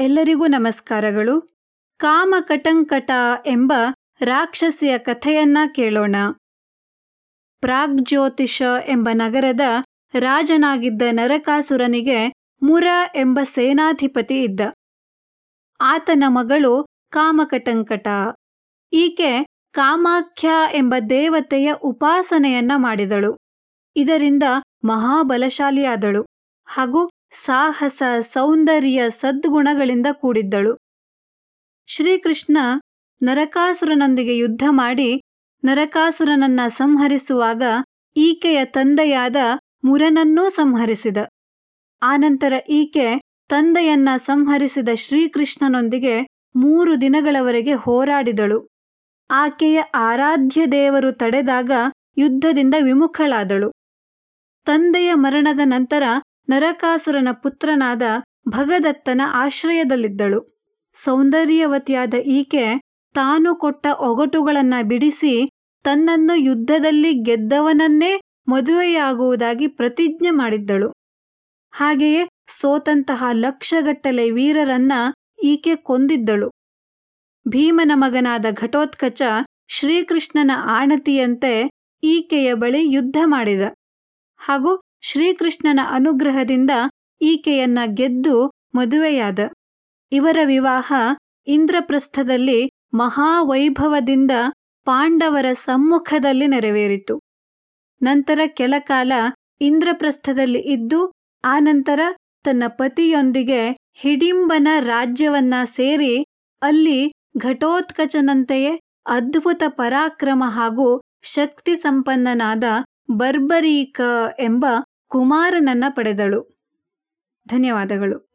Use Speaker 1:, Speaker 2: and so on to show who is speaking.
Speaker 1: ಎಲ್ಲರಿಗೂ ನಮಸ್ಕಾರಗಳು. ಕಾಮಕಟಂಕಟ ಎಂಬ ರಾಕ್ಷಸಿಯ ಕಥೆಯನ್ನ ಕೇಳೋಣ. ಪ್ರಾಗ್ಜ್ಯೋತಿಷ ಎಂಬ ನಗರದ ರಾಜನಾಗಿದ್ದ ನರಕಾಸುರನಿಗೆ ಮುರ ಎಂಬ ಸೇನಾಧಿಪತಿ ಇದ್ದ. ಆತನ ಮಗಳು ಕಾಮಕಟಂಕಟ. ಈಕೆ ಕಾಮಾಖ್ಯ ಎಂಬ ದೇವತೆಯ ಉಪಾಸನೆಯನ್ನ ಮಾಡಿದಳು. ಇದರಿಂದ ಮಹಾಬಲಶಾಲಿಯಾದಳು. ಹಾಗೂ ಸಾಹಸ, ಸೌಂದರ್ಯ, ಸದ್ಗುಣಗಳಿಂದ ಕೂಡಿದ್ದಳು. ಶ್ರೀಕೃಷ್ಣ ನರಕಾಸುರನೊಂದಿಗೆ ಯುದ್ಧ ಮಾಡಿ ನರಕಾಸುರನನ್ನ ಸಂಹರಿಸುವಾಗ ಈಕೆಯ ತಂದೆಯಾದ ಮುರನನ್ನೂ ಸಂಹರಿಸಿದ. ಆನಂತರ ಈಕೆ ತಂದೆಯನ್ನ ಸಂಹರಿಸಿದ ಶ್ರೀಕೃಷ್ಣನೊಂದಿಗೆ ಮೂರು ದಿನಗಳವರೆಗೆ ಹೋರಾಡಿದಳು. ಆಕೆಯ ಆರಾಧ್ಯ ದೇವರು ತಡೆದಾಗ ಯುದ್ಧದಿಂದ ವಿಮುಖಳಾದಳು. ತಂದೆಯ ಮರಣದ ನಂತರ ನರಕಾಸುರನ ಪುತ್ರನಾದ ಭಗದತ್ತನ ಆಶ್ರಯದಲ್ಲಿದ್ದಳು. ಸೌಂದರ್ಯವತಿಯಾದ ಈಕೆ ತಾನು ಕೊಟ್ಟ ಒಗಟುಗಳನ್ನ ಬಿಡಿಸಿ ತನ್ನನ್ನು ಯುದ್ಧದಲ್ಲಿ ಗೆದ್ದವನನ್ನೇ ಮದುವೆಯಾಗುವುದಾಗಿ ಪ್ರತಿಜ್ಞೆ ಮಾಡಿದ್ದಳು. ಹಾಗೆಯೇ ಸೋತಂತಹ ಲಕ್ಷಗಟ್ಟಲೆ ವೀರರನ್ನ ಈಕೆ ಕೊಂದಿದ್ದಳು. ಭೀಮನ ಮಗನಾದ ಘಟೋತ್ಕಚ ಶ್ರೀಕೃಷ್ಣನ ಆಣತಿಯಂತೆ ಈಕೆಯ ಬಳಿ ಯುದ್ಧ ಮಾಡಿದ. ಹಾಗೂ ಶ್ರೀಕೃಷ್ಣನ ಅನುಗ್ರಹದಿಂದ ಈಕೆಯನ್ನ ಗೆದ್ದು ಮದುವೆಯಾದ. ಇವರ ವಿವಾಹ ಇಂದ್ರಪ್ರಸ್ಥದಲ್ಲಿ ಮಹಾವೈಭವದಿಂದ ಪಾಂಡವರ ಸಮ್ಮುಖದಲ್ಲಿ ನೆರವೇರಿತು. ನಂತರ ಕೆಲಕಾಲ ಇಂದ್ರಪ್ರಸ್ಥದಲ್ಲಿ ಇದ್ದು ಆನಂತರ ತನ್ನ ಪತಿಯೊಂದಿಗೆ ಹಿಡಿಂಬನ ರಾಜ್ಯವನ್ನ ಸೇರಿ ಅಲ್ಲಿ ಘಟೋತ್ಕಚನಂತೆಯೇ ಅದ್ಭುತ ಪರಾಕ್ರಮ ಹಾಗೂ ಶಕ್ತಿ ಸಂಪನ್ನನಾದ ಬರ್ಬರೀಕ ಎಂಬ ಕುಮಾರನನ್ನ ಪಡೆದಳು. ಧನ್ಯವಾದಗಳು.